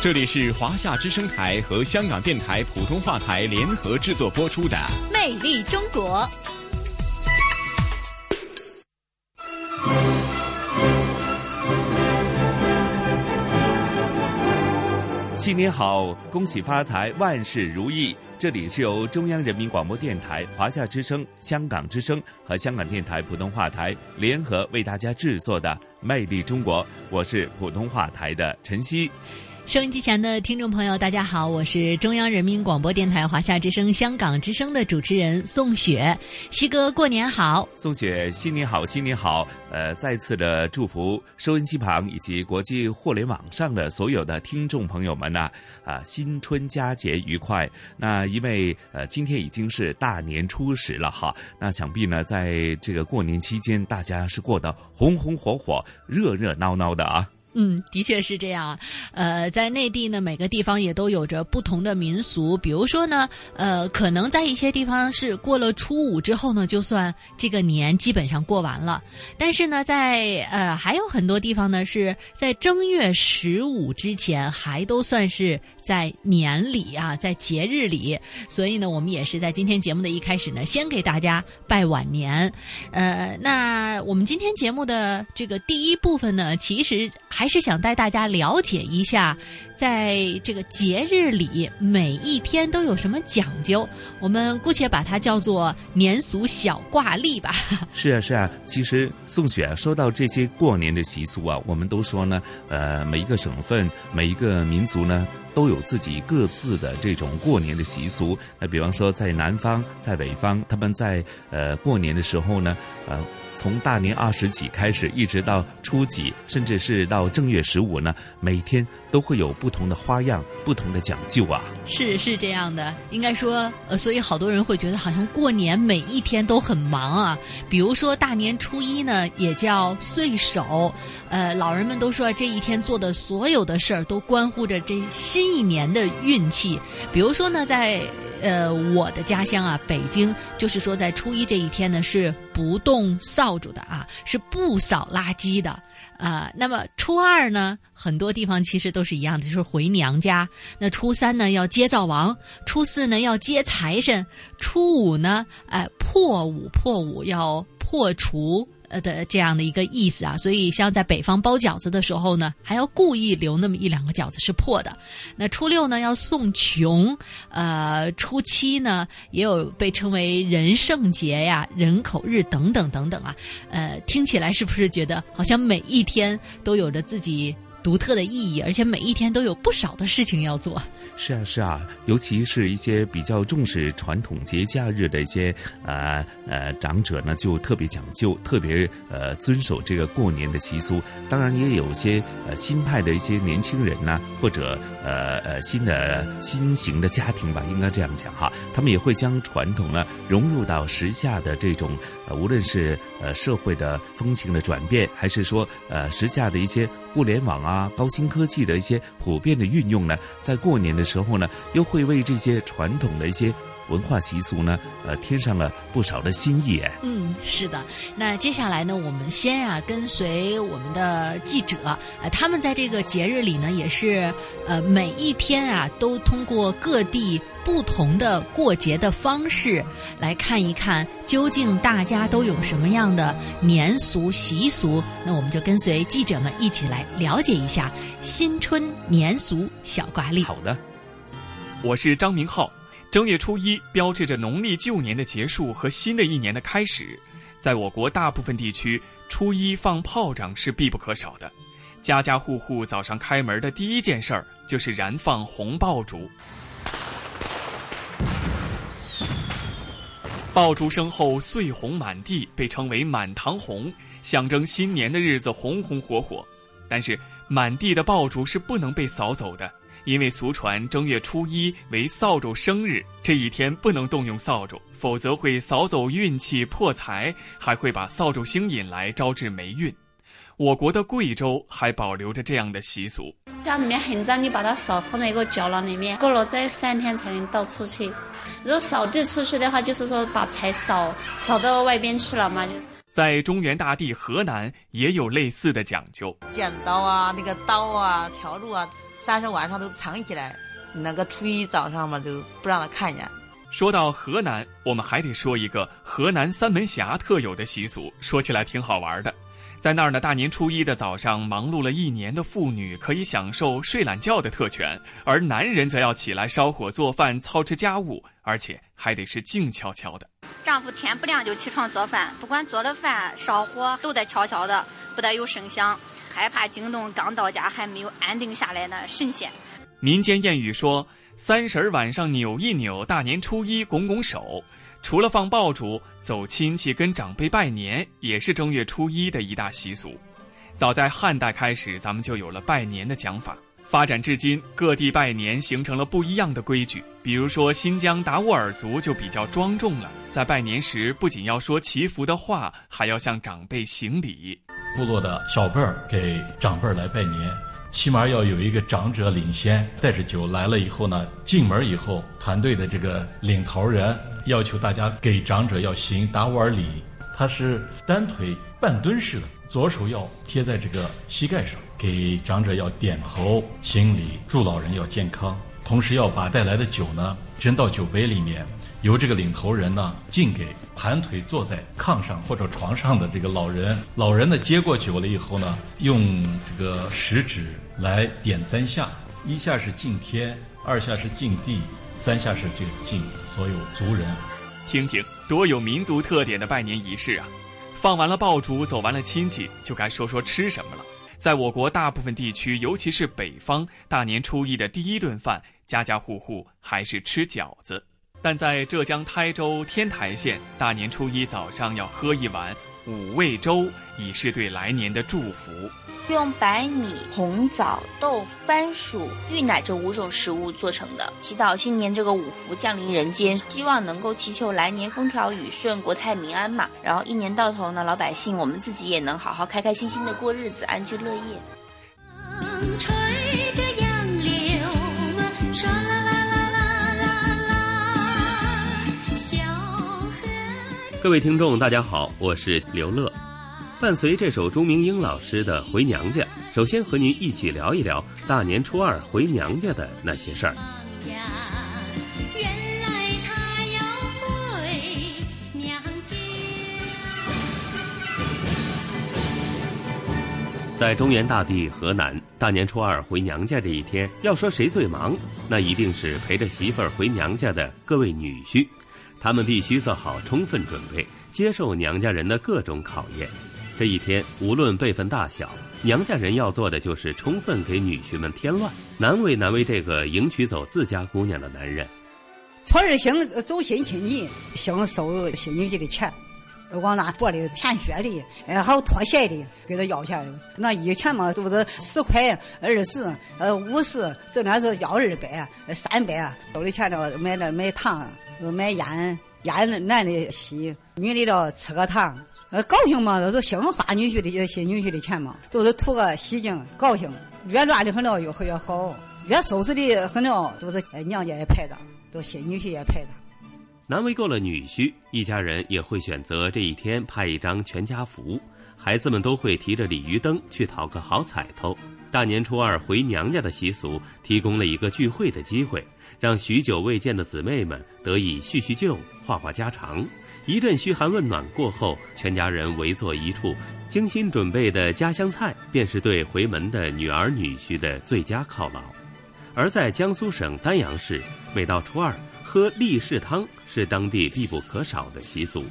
这里是华夏之声台和香港电台普通话台联合制作播出的《魅力中国》。新年好，恭喜发财，万事如意。这里是由中央人民广播电台、华夏之声、香港之声和香港电台普通话台联合为大家制作的《魅力中国》，我是普通话台的陈曦。收音机前的听众朋友，大家好，我是中央人民广播电台华夏之声、香港之声的主持人宋雪。西哥，过年好！宋雪，新年好，新年好！呃，再次的祝福收音机旁以及国际互联网上的所有的听众朋友们呢，啊，新春佳节愉快！那因为呃，今天已经是大年初十了哈，那想必呢，在这个过年期间，大家是过得红红火火、热热闹闹的啊。嗯，的确是这样啊。呃，在内地呢，每个地方也都有着不同的民俗。比如说呢，呃，可能在一些地方是过了初五之后呢，就算这个年基本上过完了。但是呢，在呃还有很多地方呢，是在正月十五之前还都算是在年里啊，在节日里。所以呢，我们也是在今天节目的一开始呢，先给大家拜晚年。呃，那我们今天节目的这个第一部分呢，其实还。是想带大家了解一下，在这个节日里，每一天都有什么讲究。我们姑且把它叫做年俗小挂历吧。是啊，是啊。其实宋雪啊说到这些过年的习俗啊，我们都说呢，呃，每一个省份、每一个民族呢，都有自己各自的这种过年的习俗。那比方说，在南方、在北方，他们在呃过年的时候呢，呃。从大年二十几开始，一直到初几，甚至是到正月十五呢，每天都会有不同的花样、不同的讲究啊。是是这样的，应该说，呃，所以好多人会觉得好像过年每一天都很忙啊。比如说大年初一呢，也叫岁首，呃，老人们都说这一天做的所有的事儿都关乎着这新一年的运气。比如说呢，在呃，我的家乡啊，北京，就是说在初一这一天呢，是不动扫帚的啊，是不扫垃圾的啊。那么初二呢，很多地方其实都是一样的，就是回娘家。那初三呢要接灶王，初四呢要接财神，初五呢，哎，破五破五要破除。呃的这样的一个意思啊，所以像在北方包饺子的时候呢，还要故意留那么一两个饺子是破的。那初六呢要送穷，呃，初七呢也有被称为人圣节呀、人口日等等等等啊。呃，听起来是不是觉得好像每一天都有着自己？独特的意义，而且每一天都有不少的事情要做。是啊，是啊，尤其是一些比较重视传统节假日的一些呃呃长者呢，就特别讲究，特别呃遵守这个过年的习俗。当然，也有些呃新派的一些年轻人呢，或者呃呃新的新型的家庭吧，应该这样讲哈，他们也会将传统呢融入到时下的这种呃，无论是呃社会的风情的转变，还是说呃时下的一些。互联网啊，高新科技的一些普遍的运用呢，在过年的时候呢，又会为这些传统的一些文化习俗呢，呃，添上了不少的新意。嗯，是的。那接下来呢，我们先啊，跟随我们的记者，呃，他们在这个节日里呢，也是呃，每一天啊，都通过各地。不同的过节的方式，来看一看究竟大家都有什么样的年俗习俗。那我们就跟随记者们一起来了解一下新春年俗小挂历。好的，我是张明浩。正月初一标志着农历旧年的结束和新的一年的开始。在我国大部分地区，初一放炮仗是必不可少的。家家户户早上开门的第一件事儿就是燃放红爆竹。爆竹声后，碎红满地，被称为满堂红，象征新年的日子红红火火。但是，满地的爆竹是不能被扫走的，因为俗传正月初一为扫帚生日，这一天不能动用扫帚，否则会扫走运气、破财，还会把扫帚星引来，招致霉运。我国的贵州还保留着这样的习俗：家里面很脏，你把它扫放在一个角落里面，过了这三天才能倒出去。如果扫地出去的话，就是说把财扫扫到外边去了嘛，就是。在中原大地河南也有类似的讲究，剪刀啊，那个刀啊，条路啊，但是晚上都藏起来，那个初一早上嘛，就不让他看见。说到河南，我们还得说一个河南三门峡特有的习俗，说起来挺好玩的。在那儿呢，大年初一的早上，忙碌了一年的妇女可以享受睡懒觉的特权，而男人则要起来烧火做饭、操持家务，而且还得是静悄悄的。丈夫天不亮就起床做饭，不管做了饭、烧火，都得悄悄的，不得有声响，害怕惊动刚到家还没有安定下来的神仙。民间谚语说：“三十儿晚上扭一扭，大年初一拱拱手。”除了放爆竹、走亲戚、跟长辈拜年，也是正月初一的一大习俗。早在汉代开始，咱们就有了拜年的讲法。发展至今，各地拜年形成了不一样的规矩。比如说，新疆达斡尔族就比较庄重了，在拜年时不仅要说祈福的话，还要向长辈行礼。部落的小辈儿给长辈儿来拜年，起码要有一个长者领先，带着酒来了以后呢，进门以后，团队的这个领头人。要求大家给长者要行达斡尔礼，他是单腿半蹲式的，左手要贴在这个膝盖上，给长者要点头行礼，祝老人要健康，同时要把带来的酒呢斟到酒杯里面，由这个领头人呢敬给盘腿坐在炕上或者床上的这个老人，老人呢接过酒了以后呢，用这个食指来点三下，一下是敬天，二下是敬地。三下是这个敬所有族人，听听多有民族特点的拜年仪式啊！放完了爆竹，走完了亲戚，就该说说吃什么了。在我国大部分地区，尤其是北方，大年初一的第一顿饭，家家户户还是吃饺子。但在浙江台州天台县，大年初一早上要喝一碗五味粥，以示对来年的祝福。用白米、红枣、豆、番薯、芋奶这五种食物做成的，祈祷新年这个五福降临人间，希望能够祈求来年风调雨顺、国泰民安嘛。然后一年到头呢，老百姓我们自己也能好好开开心心的过日子，安居乐业。吹着杨柳，啦啦啦啦啦啦。各位听众，大家好，我是刘乐。伴随这首钟明英老师的《回娘家》，首先和您一起聊一聊大年初二回娘家的那些事儿。在中原大地河南，大年初二回娘家这一天，要说谁最忙，那一定是陪着媳妇儿回娘家的各位女婿，他们必须做好充分准备，接受娘家人的各种考验。这一天，无论辈分大小，娘家人要做的就是充分给女婿们添乱，难为难为这个迎娶走自家姑娘的男人。初二先走亲戚，先收新女婿的钱，往那坐的填血的，哎，还有拖鞋的，给他要钱。那以前嘛，都是十块、二十、呃五十，这边是要二百、三百，收的钱了买那买糖、买烟，烟男的吸，女的了吃个糖。呃，高兴嘛，都是新发女婿的新女婿的钱嘛，都是图个喜庆高兴。越乱的很了，越越好；越收拾的很了，都是娘家也排着，都新女婿也排着。难为够了女婿，一家人也会选择这一天拍一张全家福，孩子们都会提着鲤鱼灯去讨个好彩头。大年初二回娘家的习俗，提供了一个聚会的机会，让许久未见的姊妹们得以叙叙旧、话话家常。一阵嘘寒问暖过后，全家人围坐一处，精心准备的家乡菜便是对回门的女儿女婿的最佳犒劳。而在江苏省丹阳市，每到初二喝立氏汤是当地必不可少的习俗。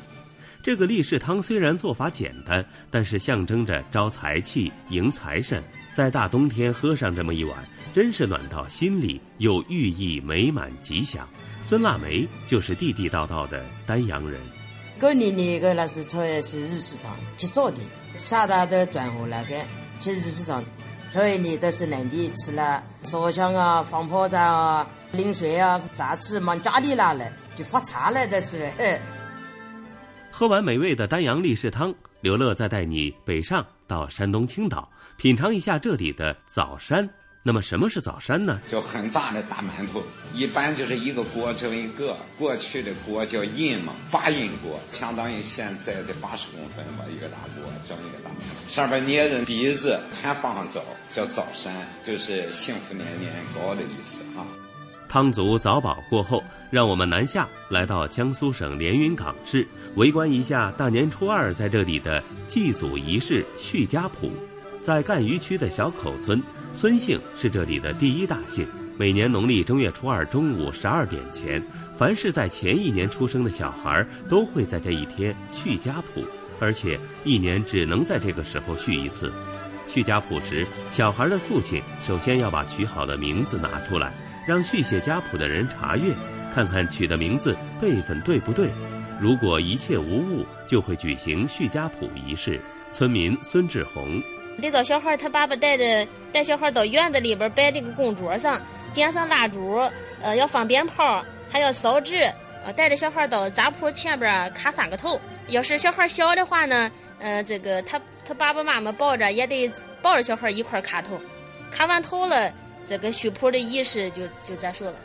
这个立氏汤虽然做法简单，但是象征着招财气、迎财神。在大冬天喝上这么一碗，真是暖到心里，又寓意美满吉祥。孙腊梅就是地地道道的丹阳人。过年那个那是初二是日食汤去做的，啥大的转回来个去日食汤，这一年都是嫩的，吃了烧香啊、放炮仗啊、零碎啊、杂吃往家里拿来，就发财了，这是。喝完美味的丹阳利氏汤，刘乐再带你北上到山东青岛，品尝一下这里的枣山。那么什么是枣山呢？就很大的大馒头，一般就是一个锅蒸一个。过去的锅叫印嘛，八印锅，相当于现在的八十公分吧，一个大锅蒸一个大馒头，上边捏着鼻子，全放上枣，叫枣山，就是幸福年年高的意思啊。汤族早饱过后，让我们南下来到江苏省连云港市，围观一下大年初二在这里的祭祖仪式续家谱。在赣榆区的小口村。孙姓是这里的第一大姓。每年农历正月初二中午十二点前，凡是在前一年出生的小孩，都会在这一天续家谱，而且一年只能在这个时候续一次。续家谱时，小孩的父亲首先要把取好的名字拿出来，让续写家谱的人查阅，看看取的名字辈分对不对。如果一切无误，就会举行续家谱仪式。村民孙志红。得找小孩，他爸爸带着带小孩到院子里边摆这个供桌上，点上蜡烛，呃，要放鞭炮，还要烧纸，呃，带着小孩到杂铺前边磕三个头。要是小孩小的话呢，呃，这个他他爸爸妈妈抱着也得抱着小孩一块磕头。磕完头了，这个续谱的仪式就就结束了。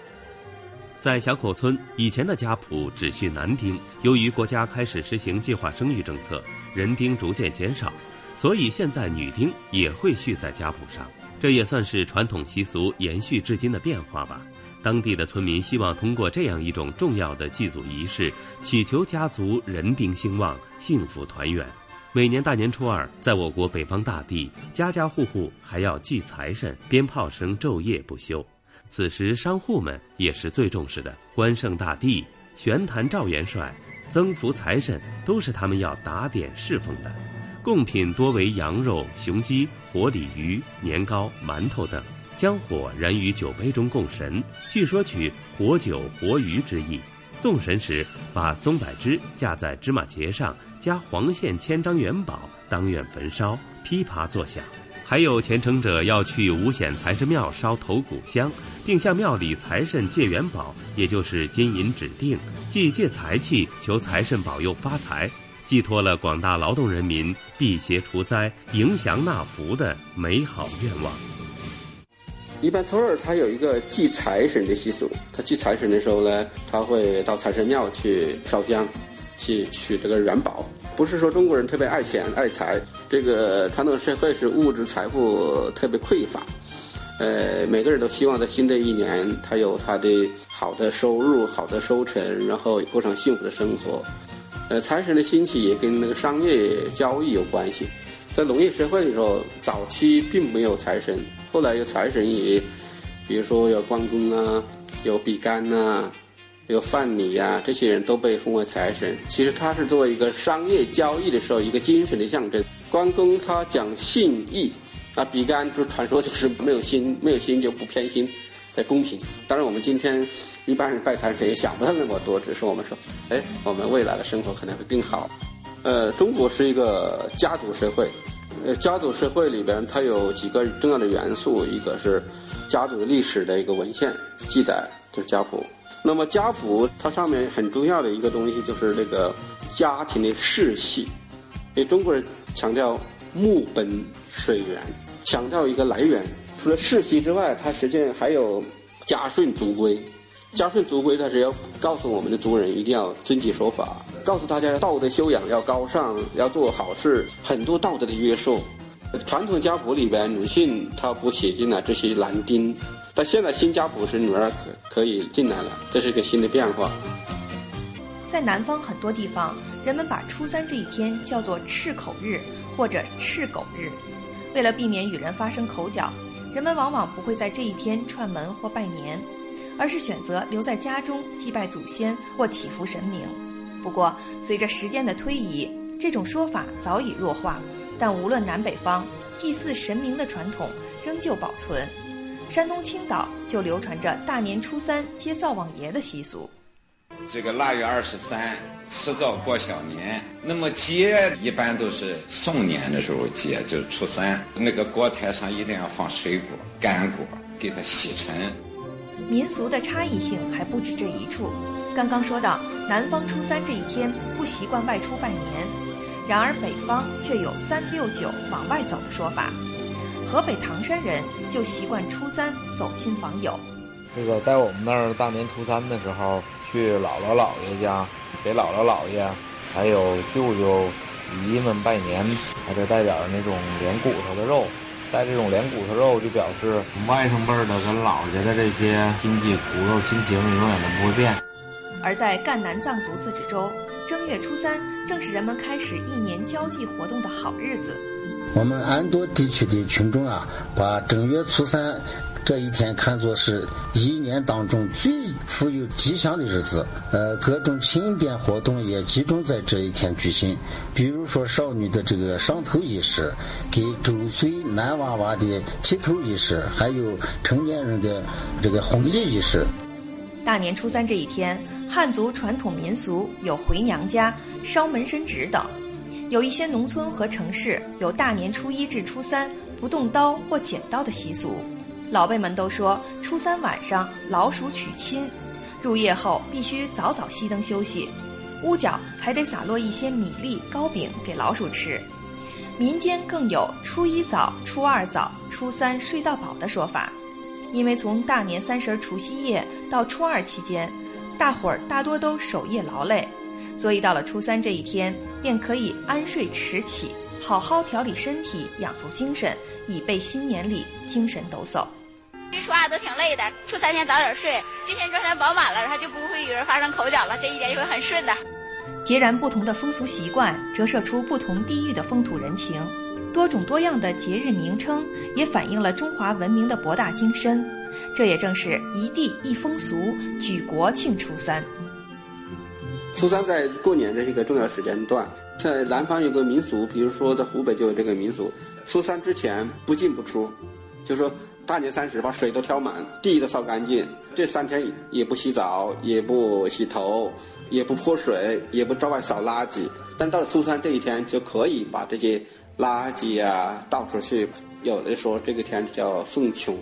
在小口村，以前的家谱只续男丁，由于国家开始实行计划生育政策，人丁逐渐减少。所以现在女丁也会续在家谱上，这也算是传统习俗延续至今的变化吧。当地的村民希望通过这样一种重要的祭祖仪式，祈求家族人丁兴旺、幸福团圆。每年大年初二，在我国北方大地，家家户户还要祭财神，鞭炮声昼夜不休。此时，商户们也是最重视的，关圣大帝、玄坛赵元帅、增福财神，都是他们要打点侍奉的。贡品多为羊肉、雄鸡、活鲤鱼、年糕、馒头等，将火燃于酒杯中供神，据说取活酒活鱼之意。送神时，把松柏枝架在芝麻节上，加黄线千张元宝，当院焚烧，噼啪作响。还有虔诚者要去五显财神庙烧头骨香，并向庙里财神借元宝，也就是金银指定，既借财气，求财神保佑发财。寄托了广大劳动人民辟邪除灾、迎祥纳福的美好愿望。一般初二他有一个祭财神的习俗，他祭财神的时候呢，他会到财神庙去烧香，去取这个元宝。不是说中国人特别爱钱爱财，这个传统社会是物质财富特别匮乏，呃，每个人都希望在新的一年他有他的好的收入、好的收成，然后过上幸福的生活。呃，财神的兴起也跟那个商业交易有关系。在农业社会的时候，早期并没有财神，后来有财神爷，比如说有关公啊，有比干呐，有范蠡呀，这些人都被封为财神。其实他是作为一个商业交易的时候一个精神的象征。关公他讲信义，那，比干就传说就是没有心，没有心就不偏心，在公平。当然我们今天。一般人拜财神也想不到那么多，只是我们说，哎，我们未来的生活可能会更好。呃，中国是一个家族社会，呃，家族社会里边它有几个重要的元素，一个是家族历史的一个文献记载，就是家谱。那么家谱它上面很重要的一个东西就是那个家庭的世系，因为中国人强调木本水源，强调一个来源。除了世系之外，它实际上还有家训族规。家训族规，它是要告诉我们的族人一定要遵纪守法，告诉大家道德修养要高尚，要做好事，很多道德的约束。传统家谱里边，女性她不写进来这些男丁，但现在新家谱是女儿可可以进来了，这是一个新的变化。在南方很多地方，人们把初三这一天叫做赤口日或者赤狗日，为了避免与人发生口角，人们往往不会在这一天串门或拜年。而是选择留在家中祭拜祖先或祈福神明。不过，随着时间的推移，这种说法早已弱化。但无论南北方，祭祀神明的传统仍旧保存。山东青岛就流传着大年初三接灶王爷的习俗。这个腊月二十三，吃灶过小年。那么节一般都是送年的时候节，就是初三。那个锅台上一定要放水果、干果，给它洗尘。民俗的差异性还不止这一处。刚刚说到，南方初三这一天不习惯外出拜年，然而北方却有三六九往外走的说法。河北唐山人就习惯初三走亲访友。这个在我们那儿大年初三的时候，去姥姥姥爷家，给姥姥姥爷还有舅舅、姨们拜年，还得带点那种连骨头的肉。带这种连骨头肉，就表示外甥辈儿的跟老家的这些亲戚骨肉亲情永远都不会变。而在赣南藏族自治州，正月初三正是人们开始一年交际活动的好日子。我们安多地区的群众啊，把正月初三。这一天看作是一年当中最富有吉祥的日子，呃，各种庆典活动也集中在这一天举行。比如说，少女的这个上头仪式，给周岁男娃娃的剃头仪式，还有成年人的这个婚礼仪式。大年初三这一天，汉族传统民俗有回娘家、烧门神纸等。有一些农村和城市有大年初一至初三不动刀或剪刀的习俗。老辈们都说，初三晚上老鼠娶亲，入夜后必须早早熄灯休息，屋角还得洒落一些米粒、糕饼给老鼠吃。民间更有初一早、初二早、初三睡到饱的说法，因为从大年三十除夕夜到初二期间，大伙儿大多都守夜劳累，所以到了初三这一天，便可以安睡迟起，好好调理身体，养足精神，以备新年里精神抖擞。初二都挺累的，初三天早点睡，精神状态饱满了，然后就不会与人发生口角了，这一点就会很顺的。截然不同的风俗习惯，折射出不同地域的风土人情，多种多样的节日名称，也反映了中华文明的博大精深。这也正是一地一风俗，举国庆初三。初三在过年这是一个重要时间段，在南方有个民俗，比如说在湖北就有这个民俗，初三之前不进不出，就说。大年三十把水都挑满，地都扫干净。这三天也不洗澡，也不洗头，也不泼水，也不招外扫垃圾。但到了初三这一天，就可以把这些垃圾呀倒出去。有的说这个天叫送穷。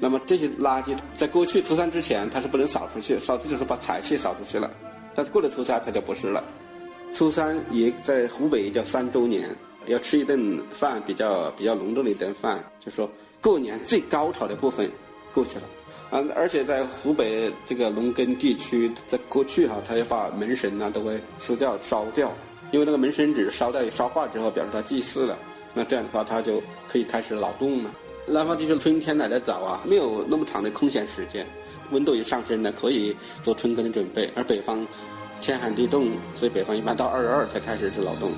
那么这些垃圾在过去初三之前，它是不能扫出去，扫出去就是把财气扫出去了。但是过了初三，它就不是了。初三也在湖北叫三周年，要吃一顿饭，比较比较隆重的一顿饭，就说。过年最高潮的部分过去了，啊，而且在湖北这个农耕地区，在过去哈，他要把门神呢都会撕掉烧掉，因为那个门神纸烧掉烧化之后，表示他祭祀了，那这样的话他就可以开始劳动了。南方地区春天来得早啊，没有那么长的空闲时间，温度一上升呢，可以做春耕的准备，而北方天寒地冻，所以北方一般到二十二才开始这劳动。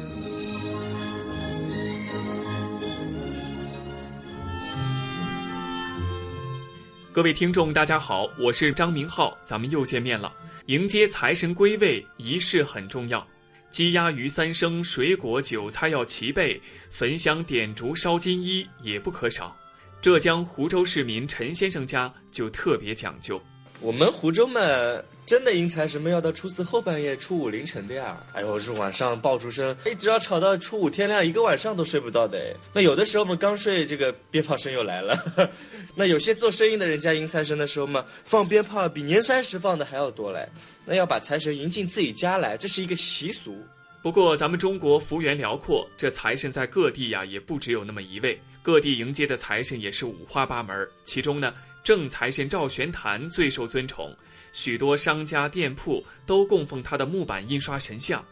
各位听众，大家好，我是张明浩，咱们又见面了。迎接财神归位，仪式很重要，鸡鸭鱼三牲，水果韭菜要齐备，焚香点烛烧金衣也不可少。浙江湖州市民陈先生家就特别讲究。我们湖州嘛，真的迎财神们要到初四后半夜、初五凌晨的呀。哎呦，是晚上爆竹声，一直要吵到初五天亮，一个晚上都睡不到的。那有的时候我们刚睡，这个鞭炮声又来了。那有些做生意的人家迎财神的时候嘛，放鞭炮比年三十放的还要多嘞。那要把财神迎进自己家来，这是一个习俗。不过咱们中国幅员辽阔，这财神在各地呀也不只有那么一位，各地迎接的财神也是五花八门。其中呢。正财神赵玄坛最受尊崇，许多商家店铺都供奉他的木板印刷神像。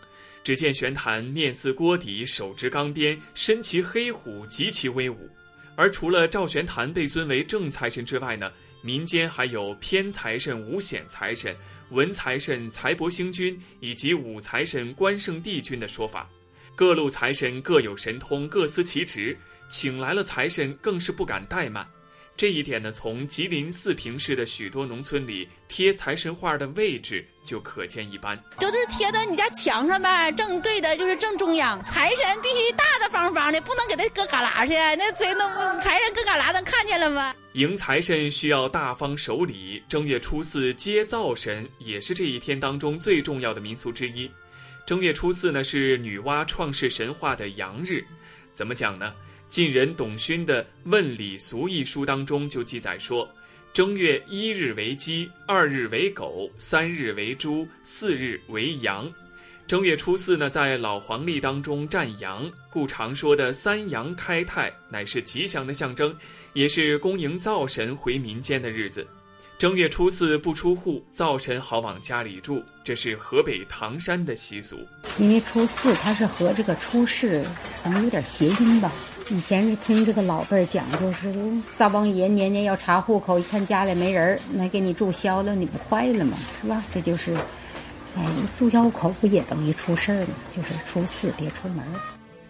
只见玄坛面似锅底，手执钢鞭，身骑黑虎，极其威武。而除了赵玄坛被尊为正财神之外呢，民间还有偏财神、五显财神、文财神、财帛星君以及武财神、关圣帝君的说法。各路财神各有神通，各司其职，请来了财神更是不敢怠慢。这一点呢，从吉林四平市的许多农村里贴财神画的位置就可见一斑。都是贴在你家墙上呗，正对的就是正中央。财神必须大大方方的，不能给他搁旮旯去。那谁能财神搁旮旯，能看见了吗？迎财神需要大方守礼，正月初四接灶神也是这一天当中最重要的民俗之一。正月初四呢是女娲创世神话的阳日，怎么讲呢？晋人董勋的《问礼俗》一书当中就记载说，正月一日为鸡，二日为狗，三日为猪，四日为羊。正月初四呢，在老黄历当中占阳，故常说的三阳开泰，乃是吉祥的象征，也是恭迎灶神回民间的日子。正月初四不出户，灶神好往家里住，这是河北唐山的习俗。因为初四它是和这个初四可能有点谐音吧。以前是听这个老辈儿讲，就是灶王爷年年要查户口，一看家里没人儿，那给你注销了，你不坏了吗？是吧？这就是，哎，注销口不也等于出事儿吗？就是初四别出门。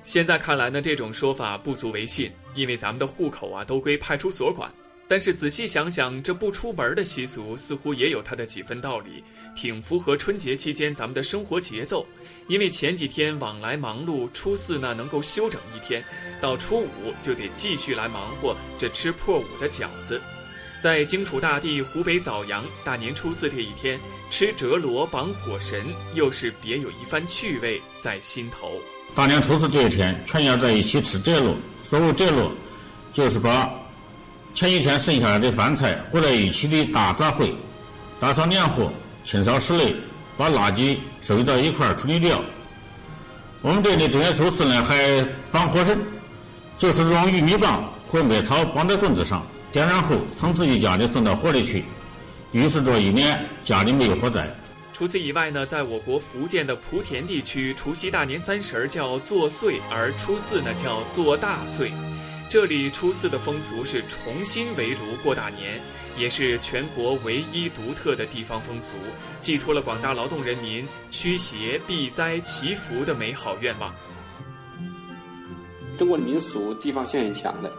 现在看来呢，这种说法不足为信，因为咱们的户口啊都归派出所管。但是仔细想想，这不出门的习俗似乎也有它的几分道理，挺符合春节期间咱们的生活节奏。因为前几天往来忙碌，初四呢能够休整一天，到初五就得继续来忙活这吃破五的饺子。在荆楚大地湖北枣阳，大年初四这一天吃折罗绑火神，又是别有一番趣味在心头。大年初四这一天，全家在一起吃折罗。所谓折罗，就是把。前一天剩下来的饭菜和在一起的大杂烩，打扫年货，清扫室内，把垃圾收集到一块处理掉。我们这里正月初四呢还绑火神，就是用玉米棒或麦草绑在棍子上，点燃后从自己家里送到火里去，预示着一年家里没有火灾。除此以外呢，在我国福建的莆田地区，除夕大年三十儿叫做岁，而初四呢叫做大岁。这里初四的风俗是重新围炉过大年，也是全国唯一独特的地方风俗，寄托了广大劳动人民驱邪避灾祈福的美好愿望。中国的民俗地方性很强的，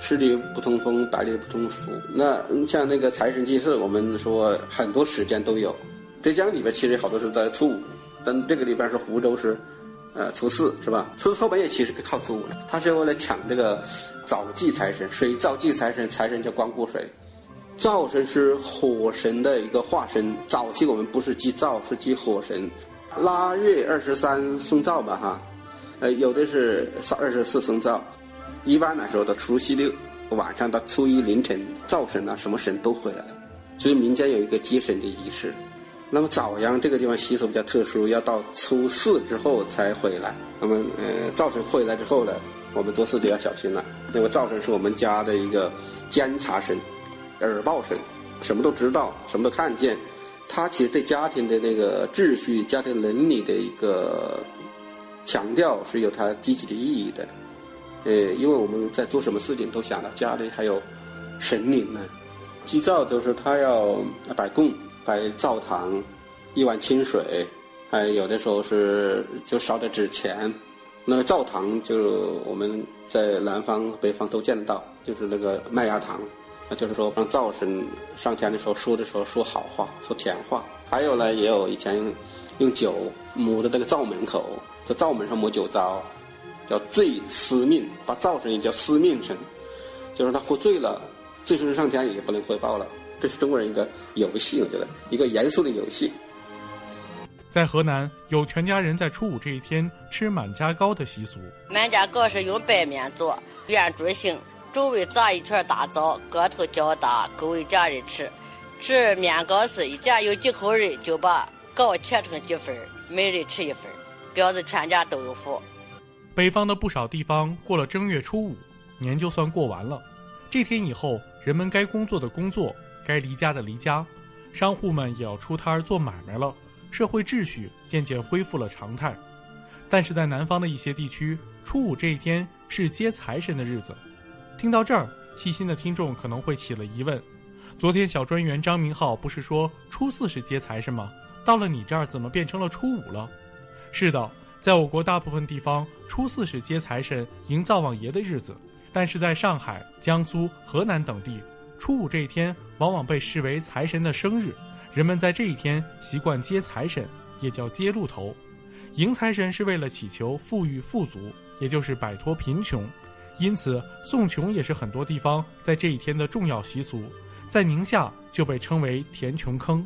十里不通风，百里不通俗。那像那个财神祭祀，我们说很多时间都有。浙江里边其实好多是在初五，但这个里边是湖州是。呃，初四是吧？初四后半夜其实靠初五了，他是为了抢这个早祭财神，水灶祭财神，财神叫光顾水。灶神是火神的一个化身，早期我们不是祭灶，是祭火神。腊月二十三送灶吧，哈，呃，有的是二十四送灶，一般来说到除夕六晚上到初一凌晨，灶神啊什么神都回来了，所以民间有一个接神的仪式。那么枣阳这个地方习俗比较特殊，要到初四之后才回来。那么，呃，灶神回来之后呢，我们做事就要小心了。因为灶神是我们家的一个监察神、耳报神，什么都知道，什么都看见。他其实对家庭的那个秩序、家庭伦理的一个强调是有它积极的意义的。呃，因为我们在做什么事情都想到家里还有神灵呢。祭灶就是他要摆供。摆灶堂，一碗清水，还有的时候是就烧点纸钱。那个灶堂就我们在南方、北方都见得到，就是那个麦芽糖，那就是说让灶神上天的时候说的时候说好话、说甜话。还有呢，也有以前用酒抹在这个灶门口，在灶门上抹酒糟，叫醉司命，把灶神也叫司命神，就是他喝醉了，醉神上天也不能汇报了。这是中国人一个游戏，我觉得一个严肃的游戏。在河南，有全家人在初五这一天吃满家糕的习俗。满家糕是用白面做，圆柱形，周围扎一圈大枣，个头较大，够一家人吃。吃面糕时，一家有几口人，就把糕切成几份，每人吃一份，表示全家都有福。北方的不少地方过了正月初五，年就算过完了。这天以后，人们该工作的工作。该离家的离家，商户们也要出摊儿做买卖了，社会秩序渐渐恢复了常态。但是在南方的一些地区，初五这一天是接财神的日子。听到这儿，细心的听众可能会起了疑问：昨天小专员张明浩不是说初四是接财神吗？到了你这儿怎么变成了初五了？是的，在我国大部分地方，初四是接财神、迎灶王爷的日子。但是在上海、江苏、河南等地，初五这一天往往被视为财神的生日，人们在这一天习惯接财神，也叫接鹿头。迎财神是为了祈求富裕富足，也就是摆脱贫穷，因此送穷也是很多地方在这一天的重要习俗。在宁夏就被称为填穷坑。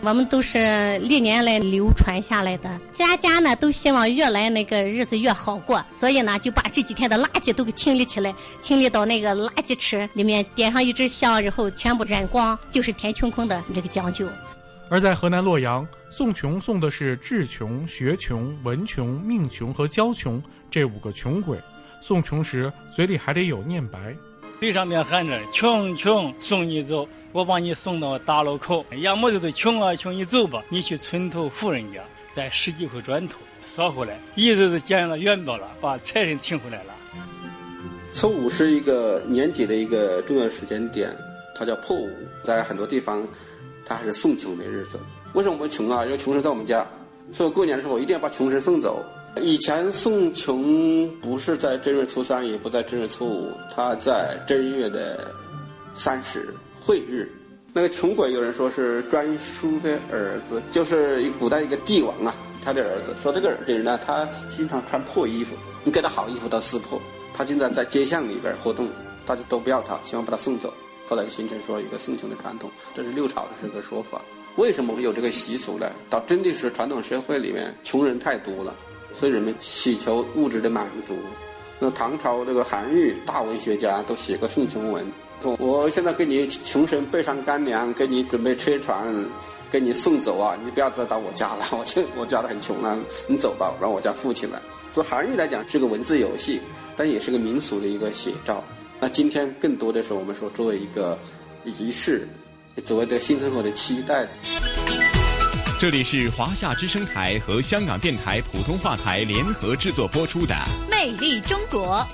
我们都是历年来流传下来的，家家呢都希望越来那个日子越好过，所以呢就把这几天的垃圾都给清理起来，清理到那个垃圾池里面，点上一支香，然后全部燃光，就是填穷坑的这个讲究。而在河南洛阳，送穷送的是智穷、学穷、文穷、命穷和交穷这五个穷鬼。送穷时嘴里还得有念白。嘴上面喊着“穷穷送你走”，我把你送到大路口，要么就是穷啊穷，你走吧，你去村头富人家再拾几块砖头捎回来，意思是捡了元宝了，把财神请回来了。初五是一个年节的一个重要时间点，它叫破五，在很多地方，它还是送穷的日子。为什么我们穷啊？因为穷神在我们家，所以过年的时候一定要把穷神送走。以前送穷不是在正月初三，也不在正月初五，他在正月的三十晦日。那个穷鬼有人说是专叔的儿子，就是古代一个帝王啊，他的儿子。说这个人呢，他经常穿破衣服，你给他好衣服他撕破。他经常在街巷里边活动，大家都不要他，希望把他送走。后来形成说一个送穷的传统，这是六朝的这个说法。为什么会有这个习俗呢？到真的是传统社会里面穷人太多了。所以人们祈求物质的满足。那唐朝这个韩愈大文学家都写过送穷文，说我现在给你穷神备上干粮，给你准备车船，给你送走啊！你不要再到我家了，我这我家的很穷啊，你走吧，让我家富起来。做韩愈来讲是个文字游戏，但也是个民俗的一个写照。那今天更多的是我们说作为一个仪式，作为对新生活的期待。这里是华夏之声台和香港电台普通话台联合制作播出的《魅力中国》。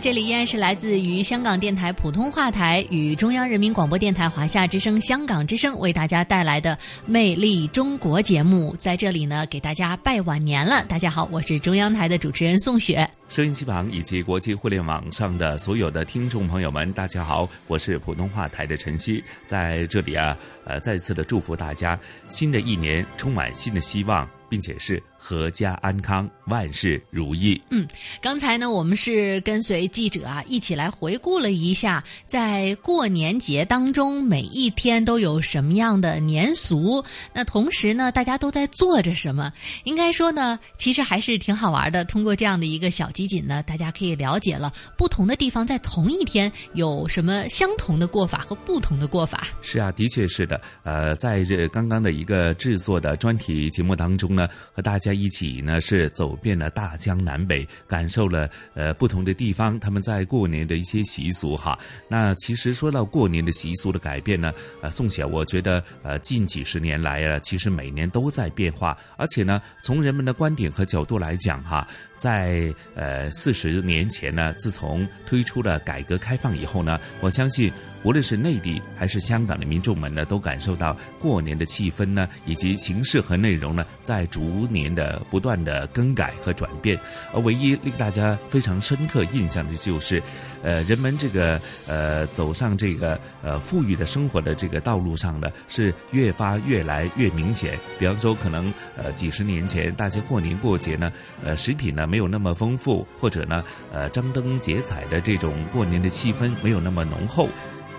这里依然是来自于香港电台普通话台与中央人民广播电台华夏之声、香港之声为大家带来的《魅力中国》节目。在这里呢，给大家拜晚年了。大家好，我是中央台的主持人宋雪。收音机旁以及国际互联网上的所有的听众朋友们，大家好，我是普通话台的陈曦，在这里啊，呃，再次的祝福大家，新的一年充满新的希望，并且是阖家安康，万事如意。嗯，刚才呢，我们是跟随记者啊一起来回顾了一下，在过年节当中每一天都有什么样的年俗，那同时呢，大家都在做着什么？应该说呢，其实还是挺好玩的。通过这样的一个小。集锦呢，大家可以了解了不同的地方在同一天有什么相同的过法和不同的过法。是啊，的确是的。呃，在这刚刚的一个制作的专题节目当中呢，和大家在一起呢是走遍了大江南北，感受了呃不同的地方他们在过年的一些习俗哈。那其实说到过年的习俗的改变呢，呃，宋晓，我觉得呃近几十年来啊，其实每年都在变化，而且呢，从人们的观点和角度来讲哈，在呃。四十年前呢，自从推出了改革开放以后呢，我相信无论是内地还是香港的民众们呢，都感受到过年的气氛呢，以及形式和内容呢，在逐年的不断的更改和转变。而唯一令大家非常深刻印象的就是，呃，人们这个呃走上这个呃富裕的生活的这个道路上呢，是越发越来越明显。比方说，可能呃几十年前大家过年过节呢，呃食品呢没有那么丰富。或者呢，呃，张灯结彩的这种过年的气氛没有那么浓厚，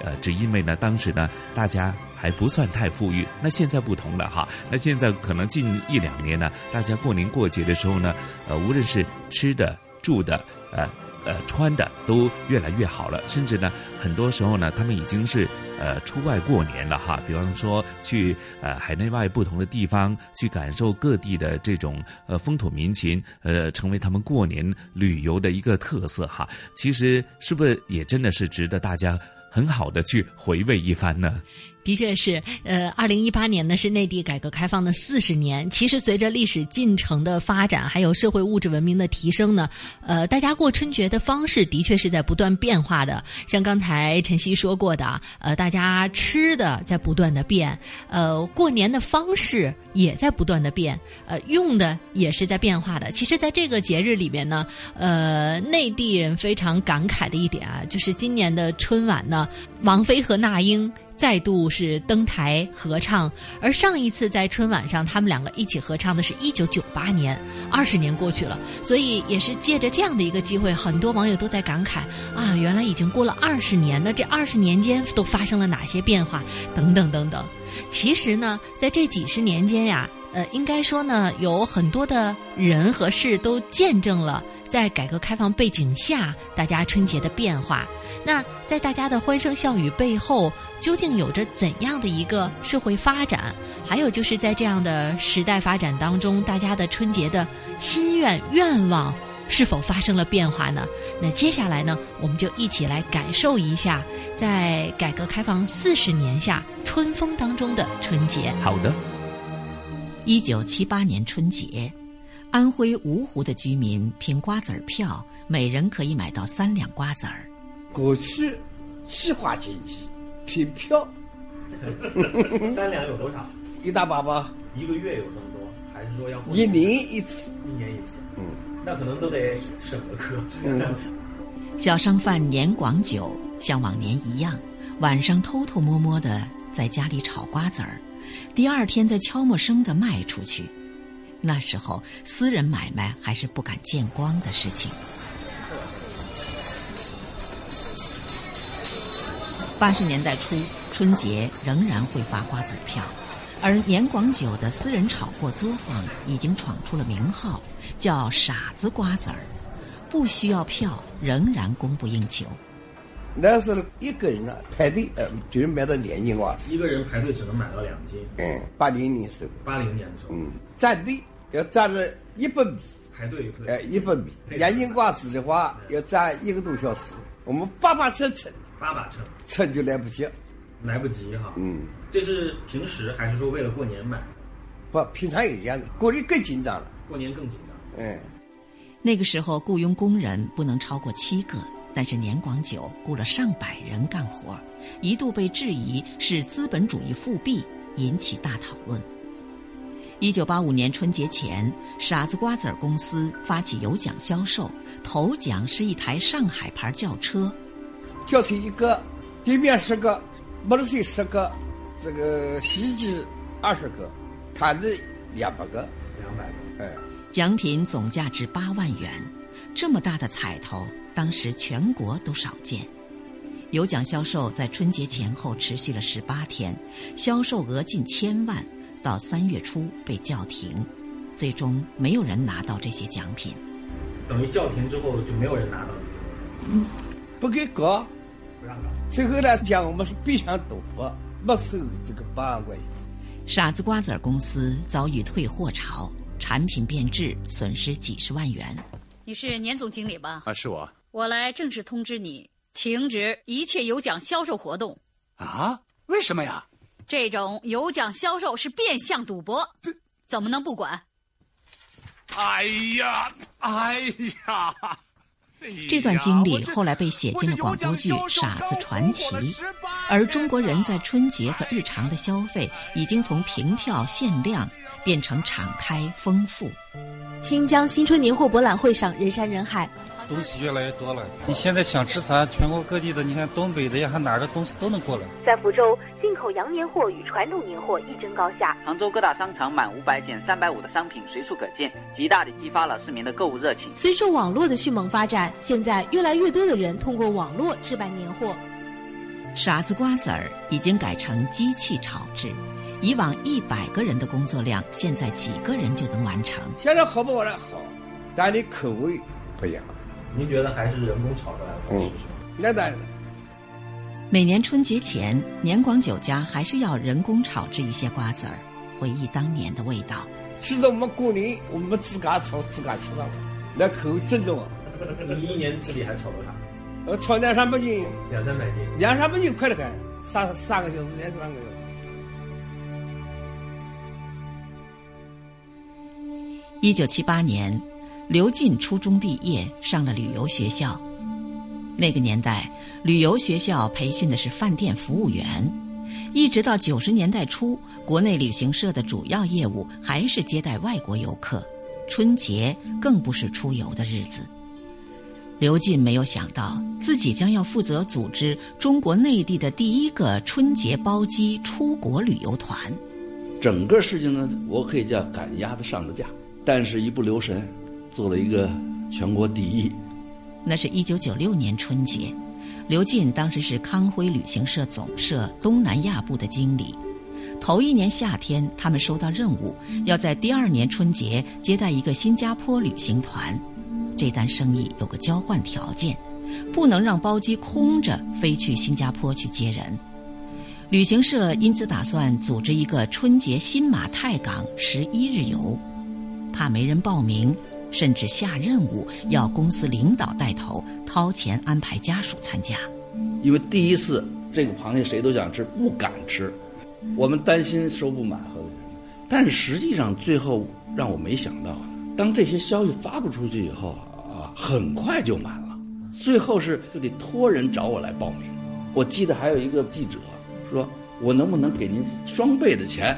呃，只因为呢，当时呢，大家还不算太富裕。那现在不同了哈，那现在可能近一两年呢，大家过年过节的时候呢，呃，无论是吃的、住的，呃。呃，穿的都越来越好了，甚至呢，很多时候呢，他们已经是呃出外过年了哈。比方说去呃海内外不同的地方去感受各地的这种呃风土民情，呃，成为他们过年旅游的一个特色哈。其实是不是也真的是值得大家很好的去回味一番呢？的确是，呃，二零一八年呢是内地改革开放的四十年。其实随着历史进程的发展，还有社会物质文明的提升呢，呃，大家过春节的方式的确是在不断变化的。像刚才晨曦说过的，呃，大家吃的在不断的变，呃，过年的方式也在不断的变，呃，用的也是在变化的。其实，在这个节日里面呢，呃，内地人非常感慨的一点啊，就是今年的春晚呢，王菲和那英。再度是登台合唱，而上一次在春晚上他们两个一起合唱的是一九九八年，二十年过去了，所以也是借着这样的一个机会，很多网友都在感慨啊，原来已经过了二十年，那这二十年间都发生了哪些变化？等等等等。其实呢，在这几十年间呀，呃，应该说呢，有很多的人和事都见证了在改革开放背景下大家春节的变化。那在大家的欢声笑语背后，究竟有着怎样的一个社会发展？还有就是在这样的时代发展当中，大家的春节的心愿愿望是否发生了变化呢？那接下来呢，我们就一起来感受一下，在改革开放四十年下春风当中的春节。好的，一九七八年春节，安徽芜湖的居民凭瓜子儿票，每人可以买到三两瓜子儿。过去计划经济，凭票。三两有多少？一大把吧。一个月有这么多，还是说要一年一次？一年一次。嗯，那可能都得省个科。小商贩年广久，像往年一样，晚上偷偷摸摸的在家里炒瓜子儿，第二天再悄没声的卖出去。那时候私人买卖还是不敢见光的事情。八十年代初，春节仍然会发瓜子票，而年广久的私人炒货作坊已经闯出了名号，叫“傻子瓜子儿”，不需要票，仍然供不应求。那时候一个人啊排队，呃，就买到两斤瓜子。一个人排队只能买到两斤。嗯，八零年时候。八零年的时候。嗯，站队要站了一百米。排队。哎，一百米，两斤瓜子的话要站一个多小时。我们八把车称。八把称。称就来不及，来不及哈。嗯，这是平时还是说为了过年买？不，平常也一样的，过年更紧张了。过年更紧张。嗯，那个时候雇佣工人不能超过七个，但是年广久雇了上百人干活，一度被质疑是资本主义复辟，引起大讨论。一九八五年春节前，傻子瓜子儿公司发起有奖销售，头奖是一台上海牌轿车，轿车一个。地面十个，摩托车十个，这个洗衣机二十个，毯子两百个，两百个，哎，奖品总价值八万元，这么大的彩头，当时全国都少见。有奖销售在春节前后持续了十八天，销售额近千万，到三月初被叫停，最终没有人拿到这些奖品。等于叫停之后就没有人拿到。嗯，不给搞。不让搞最后呢，讲我们是变相赌博，没收这个八万块钱。傻子瓜子儿公司遭遇退货潮，产品变质，损失几十万元。你是年总经理吧？啊，是我。我来正式通知你，停止一切有奖销售活动。啊？为什么呀？这种有奖销售是变相赌博，这怎么能不管？哎呀，哎呀！这段经历后来被写进了广播剧《傻子传奇》，而中国人在春节和日常的消费已经从凭票限量变成敞开丰富。新疆新春年货博览会上人山人海，东西越来越多了。你现在想吃啥？全国各地的，你看东北的呀，还哪儿的东西都能过来。在福州，进口洋年货与传统年货一争高下。杭州各大商场满五百减三百五的商品随处可见，极大地激发了市民的购物热情。随着网络的迅猛发展，现在越来越多的人通过网络置办年货。傻子瓜子儿已经改成机器炒制。以往一百个人的工作量，现在几个人就能完成。现在好不好呢？好，但你口味不一样。您觉得还是人工炒出来的好吃？那当然。每年春节前，年广酒家还是要人工炒制一些瓜子儿，回忆当年的味道。其实我们过年我们自家炒自家吃了，那口味正宗。你一年自己还炒多少？呃，炒两三百斤，两三百斤，两三百斤快得很，三三个小时才三个小时。一九七八年，刘进初中毕业，上了旅游学校。那个年代，旅游学校培训的是饭店服务员。一直到九十年代初，国内旅行社的主要业务还是接待外国游客，春节更不是出游的日子。刘进没有想到，自己将要负责组织中国内地的第一个春节包机出国旅游团。整个事情呢，我可以叫赶鸭子上的架，但是一不留神，做了一个全国第一。那是一九九六年春节。刘进当时是康辉旅行社总社东南亚部的经理。头一年夏天，他们收到任务，要在第二年春节接待一个新加坡旅行团。这单生意有个交换条件，不能让包机空着飞去新加坡去接人。旅行社因此打算组织一个春节新马泰港十一日游，怕没人报名。甚至下任务要公司领导带头掏钱安排家属参加，因为第一次这个螃蟹谁都想吃，不敢吃，我们担心收不满和但是实际上最后让我没想到，当这些消息发布出去以后啊，很快就满了，最后是就得托人找我来报名。我记得还有一个记者说：“我能不能给您双倍的钱，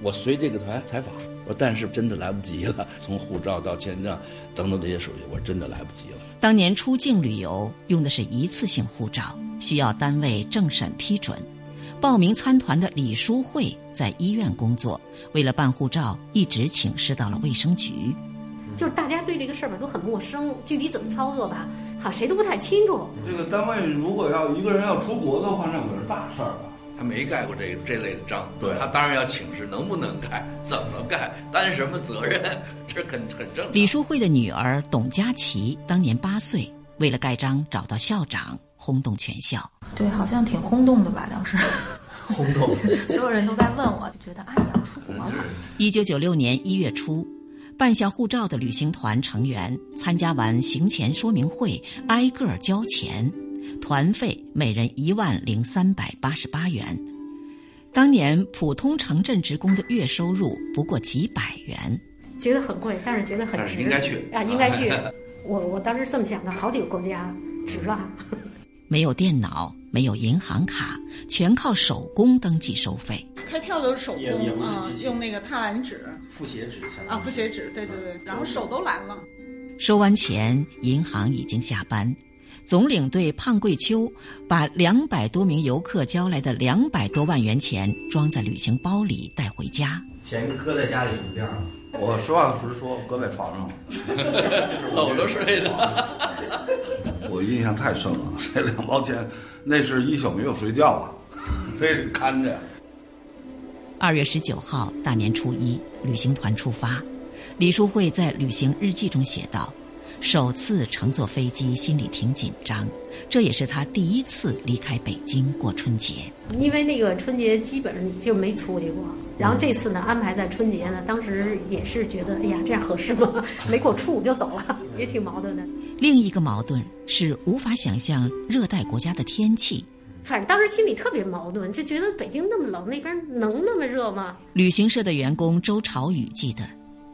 我随这个团采访？”我但是真的来不及了，从护照到签证等等这些手续，我真的来不及了。当年出境旅游用的是一次性护照，需要单位政审批准。报名参团的李淑慧在医院工作，为了办护照，一直请示到了卫生局。就是大家对这个事儿吧都很陌生，具体怎么操作吧，好谁都不太清楚。这个单位如果要一个人要出国的话，那可是大事儿吧。他没盖过这这类的章，对他当然要请示能不能盖，怎么盖，担什么责任，这很很正常。李淑慧的女儿董佳琪当年八岁，为了盖章找到校长，轰动全校。对，好像挺轰动的吧？当时 轰动，所有人都在问我，觉得啊，你要出国了。一九九六年一月初，办下护照的旅行团成员参加完行前说明会，挨个交钱。团费每人一万零三百八十八元，当年普通城镇职工的月收入不过几百元，觉得很贵，但是觉得很值，应该去啊，应该去。我我当时这么想的，好几个国家值了。没有电脑，没有银行卡，全靠手工登记收费。开票都是手工啊，用那个踏蓝纸、复写纸啊，复写纸，对对对，然后手都蓝了。收完钱，银行已经下班。总领队胖桂秋把两百多名游客交来的两百多万元钱装在旅行包里带回家。钱搁在家里什么地儿？我实话实说，搁在床上。搂着睡的。我印象太深了，这两包钱，那是一宿没有睡觉啊，这是看着。二月十九号，大年初一，旅行团出发。李淑慧在旅行日记中写道。首次乘坐飞机，心里挺紧张，这也是他第一次离开北京过春节。因为那个春节基本上就没出去过，然后这次呢安排在春节呢，当时也是觉得，哎呀，这样合适吗？没过初五就走了，也挺矛盾的。另一个矛盾是无法想象热带国家的天气。反正当时心里特别矛盾，就觉得北京那么冷，那边能那么热吗？旅行社的员工周朝宇记得。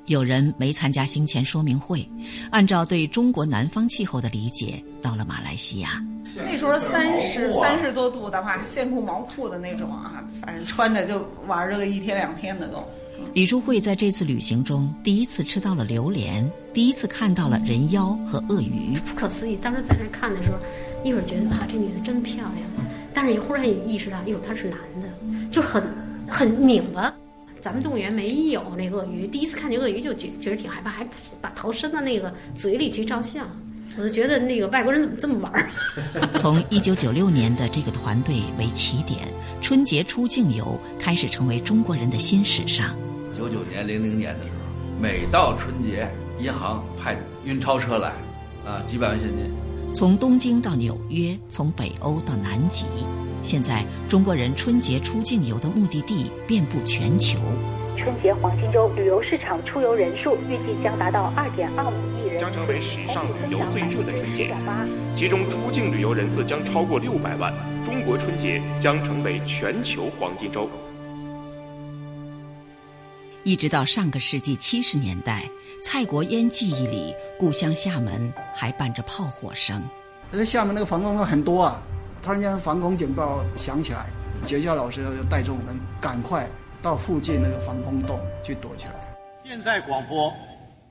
有人没参加行前说明会，按照对中国南方气候的理解，到了马来西亚。那时候三十三十多度的话，线裤毛裤的那种啊，反正穿着就玩这个一天两天的都。李淑慧在这次旅行中第一次吃到了榴莲，第一次看到了人妖和鳄鱼。不可思议！当时在那看的时候，一会儿觉得啊，这女的真漂亮，但是也忽然也意识到，哟，她是男的，就很很拧巴。咱们动物园没有那鳄鱼，第一次看见鳄鱼就觉觉得挺害怕，还把头伸到那个嘴里去照相。我就觉得那个外国人怎么这么玩儿？从一九九六年的这个团队为起点，春节出境游开始成为中国人的新时尚。九九年、零零年的时候，每到春节，银行派运钞车来，啊，几百万现金。从东京到纽约，从北欧到南极。现在，中国人春节出境游的目的地遍布全球。春节黄金周旅游市场出游人数预计将达到二点二五亿人。将成为史上旅游最热的春节，其中出境旅游人次将超过六百万，中国春节将成为全球黄金周。一直到上个世纪七十年代，蔡国烟记忆里，故乡厦门还伴着炮火声。那厦门那个防空洞很多啊，突然间防空警报响起来，学校老师就带着我们赶快到附近那个防空洞去躲起来。现在广播，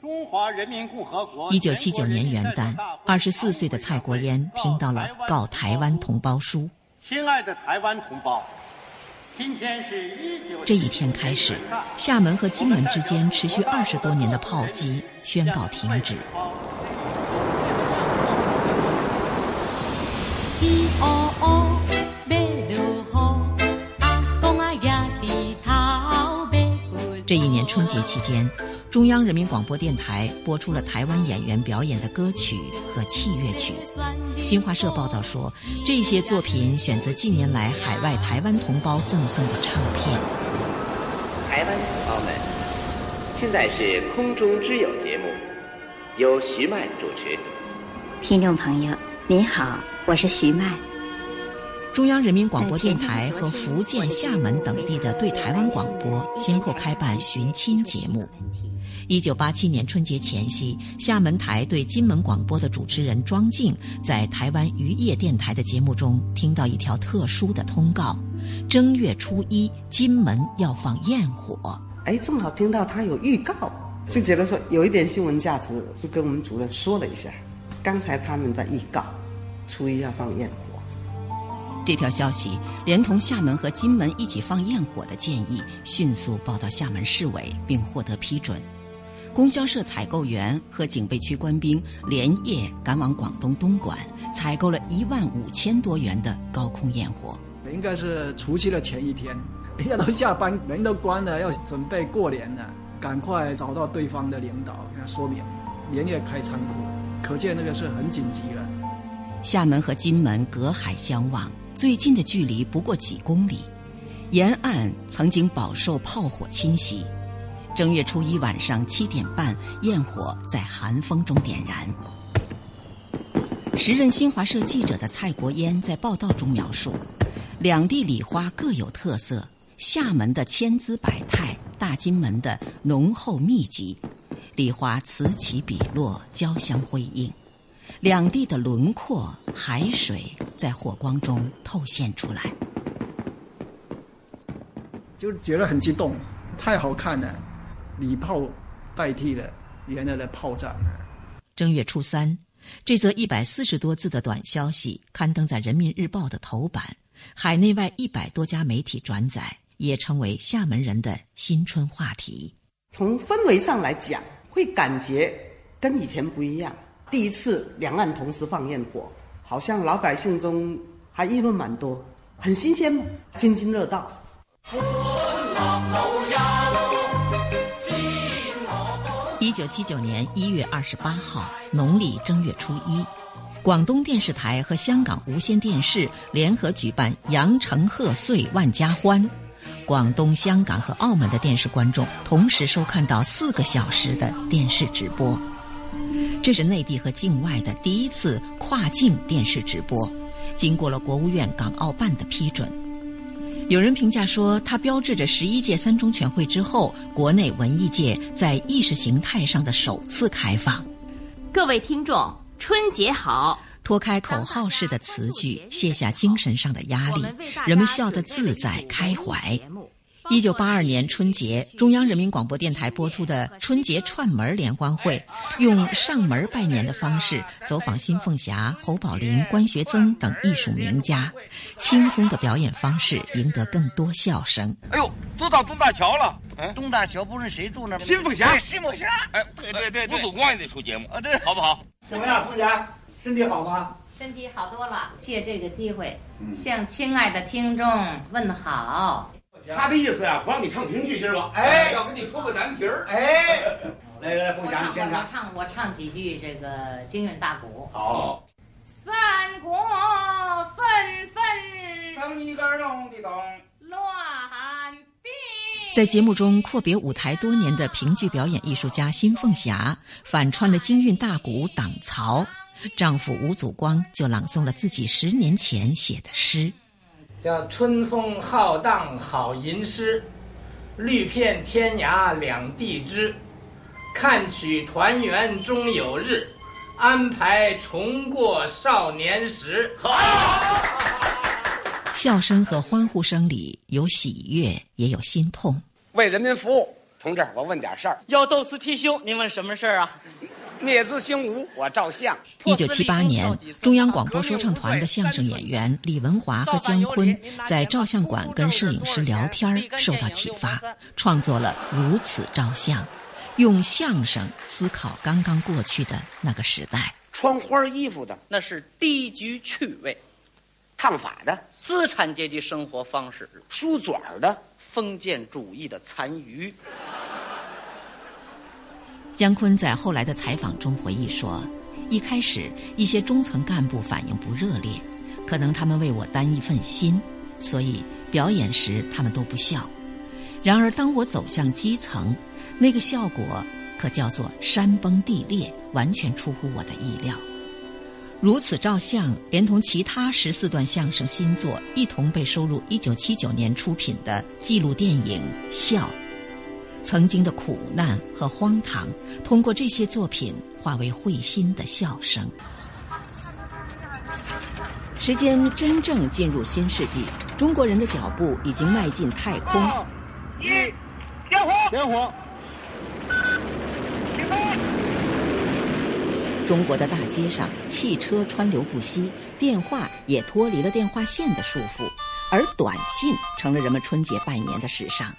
中华人民共和国。一九七九年元旦，二十四岁的蔡国烟听到了告台湾同胞书。亲爱的台湾同胞。今天是一九。这一天开始，厦门和金门之间持续二十多年的炮击宣告停止。这一年春节期间，中央人民广播电台播出了台湾演员表演的歌曲和器乐曲。新华社报道说，这些作品选择近年来海外台湾同胞赠送的唱片。台湾同胞们，现在是空中之友节目，由徐曼主持。听众朋友，您好，我是徐曼。中央人民广播电台和福建厦门等地的对台湾广播先后开办寻亲节目。一九八七年春节前夕，厦门台对金门广播的主持人庄静在台湾渔业电台的节目中听到一条特殊的通告：正月初一，金门要放焰火。哎，正好听到他有预告，就觉得说有一点新闻价值，就跟我们主任说了一下。刚才他们在预告，初一要放焰火。这条消息连同厦门和金门一起放焰火的建议，迅速报到厦门市委，并获得批准。供销社采购员和警备区官兵连夜赶往广东东莞，采购了一万五千多元的高空焰火。应该是除夕的前一天，人家都下班，门都关了，要准备过年了，赶快找到对方的领导，跟他说明，连夜开仓库，可见那个是很紧急了。厦门和金门隔海相望。最近的距离不过几公里，沿岸曾经饱受炮火侵袭。正月初一晚上七点半，焰火在寒风中点燃。时任新华社记者的蔡国烟在报道中描述，两地礼花各有特色，厦门的千姿百态，大金门的浓厚密集，礼花此起彼落，交相辉映。两地的轮廓、海水在火光中透现出来，就觉得很激动，太好看了。礼炮代替了原来的炮仗。正月初三，这则一百四十多字的短消息刊登在《人民日报》的头版，海内外一百多家媒体转载，也成为厦门人的新春话题。从氛围上来讲，会感觉跟以前不一样。第一次两岸同时放焰火，好像老百姓中还议论蛮多，很新鲜，津津乐道。一九七九年一月二十八号，农历正月初一，广东电视台和香港无线电视联合举办“羊城贺岁万家欢”，广东、香港和澳门的电视观众同时收看到四个小时的电视直播。这是内地和境外的第一次跨境电视直播，经过了国务院港澳办的批准。有人评价说，它标志着十一届三中全会之后，国内文艺界在意识形态上的首次开放。各位听众，春节好！脱开口号式的词句，卸下精神上的压力，人们笑得自在开怀。一九八二年春节，中央人民广播电台播出的春节串门联欢会，用上门拜年的方式走访新凤霞、侯宝林、关学增等艺术名家，轻松的表演方式赢得更多笑声。哎呦，坐到东大桥了！东大桥不是谁住那？新凤霞，新凤霞。哎，对对对，吴祖光也得出节目啊，对，好不好？怎么样，凤霞，身体好吗？身体好多了。借这个机会，向亲爱的听众问好。他的意思啊，不让你唱评剧，今儿吧？哎，要给你出个难题儿。哎，来来，凤霞，你先唱。我唱，我唱几句这个京韵大鼓。好。三国纷纷，噔一个咚的咚，乱兵。在节目中阔别舞台多年的评剧表演艺术家辛凤霞，反串了京韵大鼓党曹，丈夫吴祖光就朗诵了自己十年前写的诗，叫“春风浩荡好吟诗，绿遍天涯两地知。看取团圆终有日，安排重过少年时。”好。笑声和欢呼声里有喜悦，也有心痛。为人民服务，同志，我问点事儿。要斗私批修，您问什么事儿啊？聂资兴吴，我照相。一九七八年，中央广播说唱团的相声演员李文华和姜昆在照相馆跟摄影师聊天，受到启发，创作了《如此照相》，用相声思考刚刚过去的那个时代。穿花衣服的那是低级趣味，烫发的资产阶级生活方式，梳卷的。封建主义的残余。姜昆在后来的采访中回忆说：“一开始，一些中层干部反应不热烈，可能他们为我担一份心，所以表演时他们都不笑。然而，当我走向基层，那个效果可叫做山崩地裂，完全出乎我的意料。”如此照相，连同其他十四段相声新作一同被收入一九七九年出品的纪录电影《笑》。曾经的苦难和荒唐，通过这些作品化为会心的笑声。时间真正进入新世纪，中国人的脚步已经迈进太空。一，点火，点火。中国的大街上，汽车川流不息，电话也脱离了电话线的束缚，而短信成了人们春节拜年的时尚。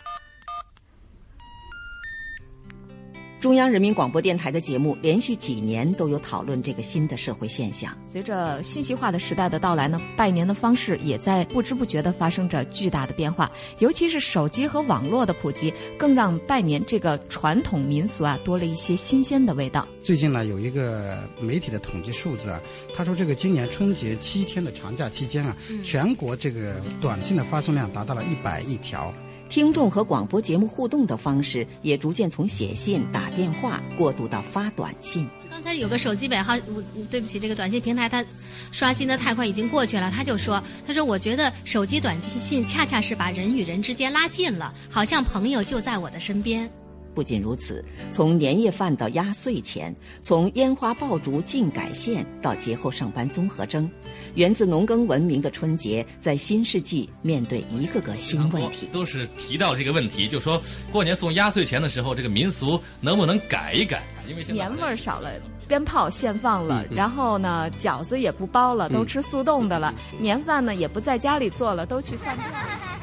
中央人民广播电台的节目连续几年都有讨论这个新的社会现象。随着信息化的时代的到来呢，拜年的方式也在不知不觉地发生着巨大的变化。尤其是手机和网络的普及，更让拜年这个传统民俗啊多了一些新鲜的味道。最近呢，有一个媒体的统计数字啊，他说这个今年春节七天的长假期间啊，全国这个短信的发送量达到了一百亿条。听众和广播节目互动的方式也逐渐从写信、打电话过渡到发短信。刚才有个手机尾号，我对不起，这个短信平台它刷新的太快，已经过去了。他就说：“他说我觉得手机短信恰恰是把人与人之间拉近了，好像朋友就在我的身边。”不仅如此，从年夜饭到压岁钱，从烟花爆竹禁改线到节后上班综合征。源自农耕文明的春节，在新世纪面对一个个新问题，都是提到这个问题，就说过年送压岁钱的时候，这个民俗能不能改一改？因为年味儿少了。鞭炮现放了，然后呢，饺子也不包了，都吃速冻的了。年饭呢也不在家里做了，都去饭店。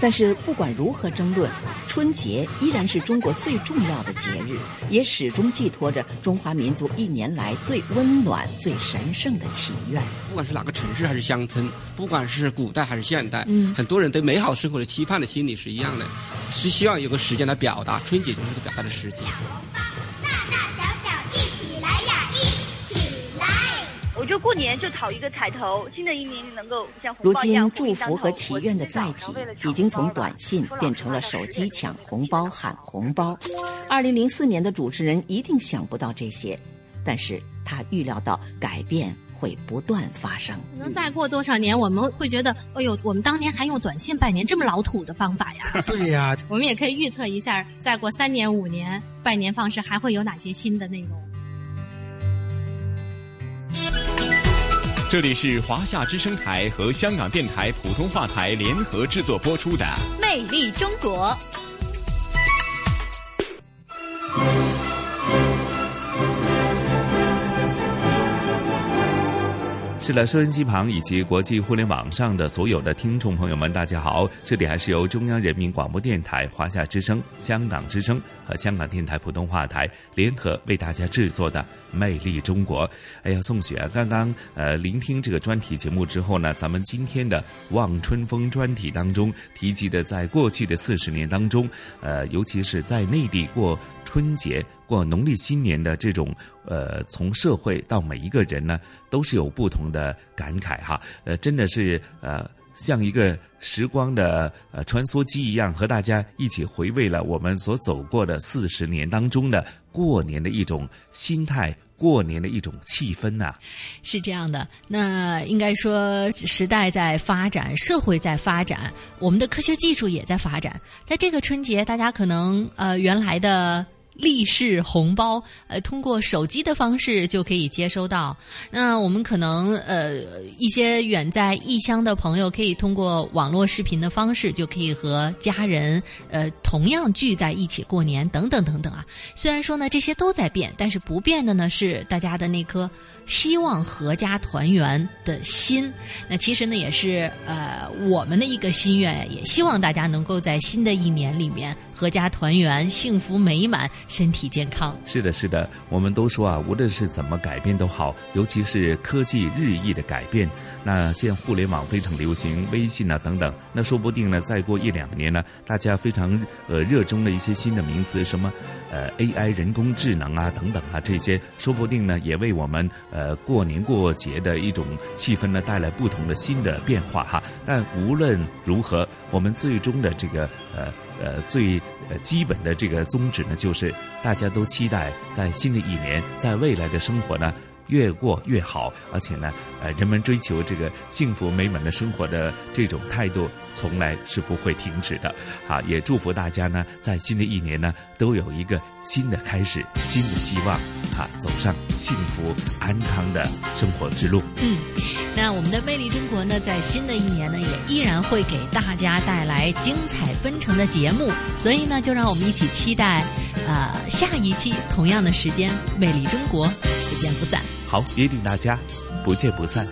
但是不管如何争论，春节依然是中国最重要的节日，也始终寄托着中华民族一年来最温暖、最神圣的祈愿。不管是哪个城市还是乡村，不管是古代还是现代，嗯，很多人对美好生活的期盼的心理是一样的，是希望有个时间来表达。春节就是个表达的时间。我就过年就讨一个彩头，新的一年能够像如今祝福和祈愿的载体已经从短信变成了手机抢红包喊红包。二零零四年的主持人一定想不到这些，但是他预料到改变会不断发生。可能再过多少年，我们会觉得，哎呦，我们当年还用短信拜年这么老土的方法呀？对呀，我们也可以预测一下，再过三年五年，拜年方式还会有哪些新的内容。这里是华夏之声台和香港电台普通话台联合制作播出的《魅力中国》。是的，收音机旁以及国际互联网上的所有的听众朋友们，大家好！这里还是由中央人民广播电台、华夏之声、香港之声和香港电台普通话台联合为大家制作的《魅力中国》。哎呀，宋雪，刚刚呃聆听这个专题节目之后呢，咱们今天的《望春风》专题当中提及的，在过去的四十年当中，呃，尤其是在内地过。春节过农历新年的这种，呃，从社会到每一个人呢，都是有不同的感慨哈。呃，真的是呃，像一个时光的呃穿梭机一样，和大家一起回味了我们所走过的四十年当中的过年的一种心态。过年的一种气氛呐、是这样的，那应该说时代在发展，社会在发展，我们的科学技术也在发展。在这个春节，大家可能呃原来的。利是红包，呃，通过手机的方式就可以接收到。那我们可能呃一些远在异乡的朋友，可以通过网络视频的方式，就可以和家人呃同样聚在一起过年，等等等等啊。虽然说呢这些都在变，但是不变的呢是大家的那颗希望阖家团圆的心。那其实呢也是呃我们的一个心愿，也希望大家能够在新的一年里面阖家团圆、幸福美满。身体健康是的，是的，我们都说啊，无论是怎么改变都好，尤其是科技日益的改变。那现在互联网非常流行，微信啊等等，那说不定呢，再过一两年呢，大家非常呃热衷的一些新的名词，什么呃 AI 人工智能啊等等啊，这些说不定呢，也为我们呃过年过节的一种气氛呢带来不同的新的变化哈。但无论如何，我们最终的这个呃。呃，最基本的这个宗旨呢，就是大家都期待在新的一年，在未来的生活呢越过越好，而且呢，呃，人们追求这个幸福美满的生活的这种态度，从来是不会停止的。好，也祝福大家呢，在新的一年呢，都有一个新的开始，新的希望，啊，走上幸福安康的生活之路。嗯。那我们的魅力中国呢，在新的一年呢，也依然会给大家带来精彩纷呈的节目，所以呢，就让我们一起期待，呃，下一期同样的时间，魅力中国，不见不散。好，约定大家，不见不散。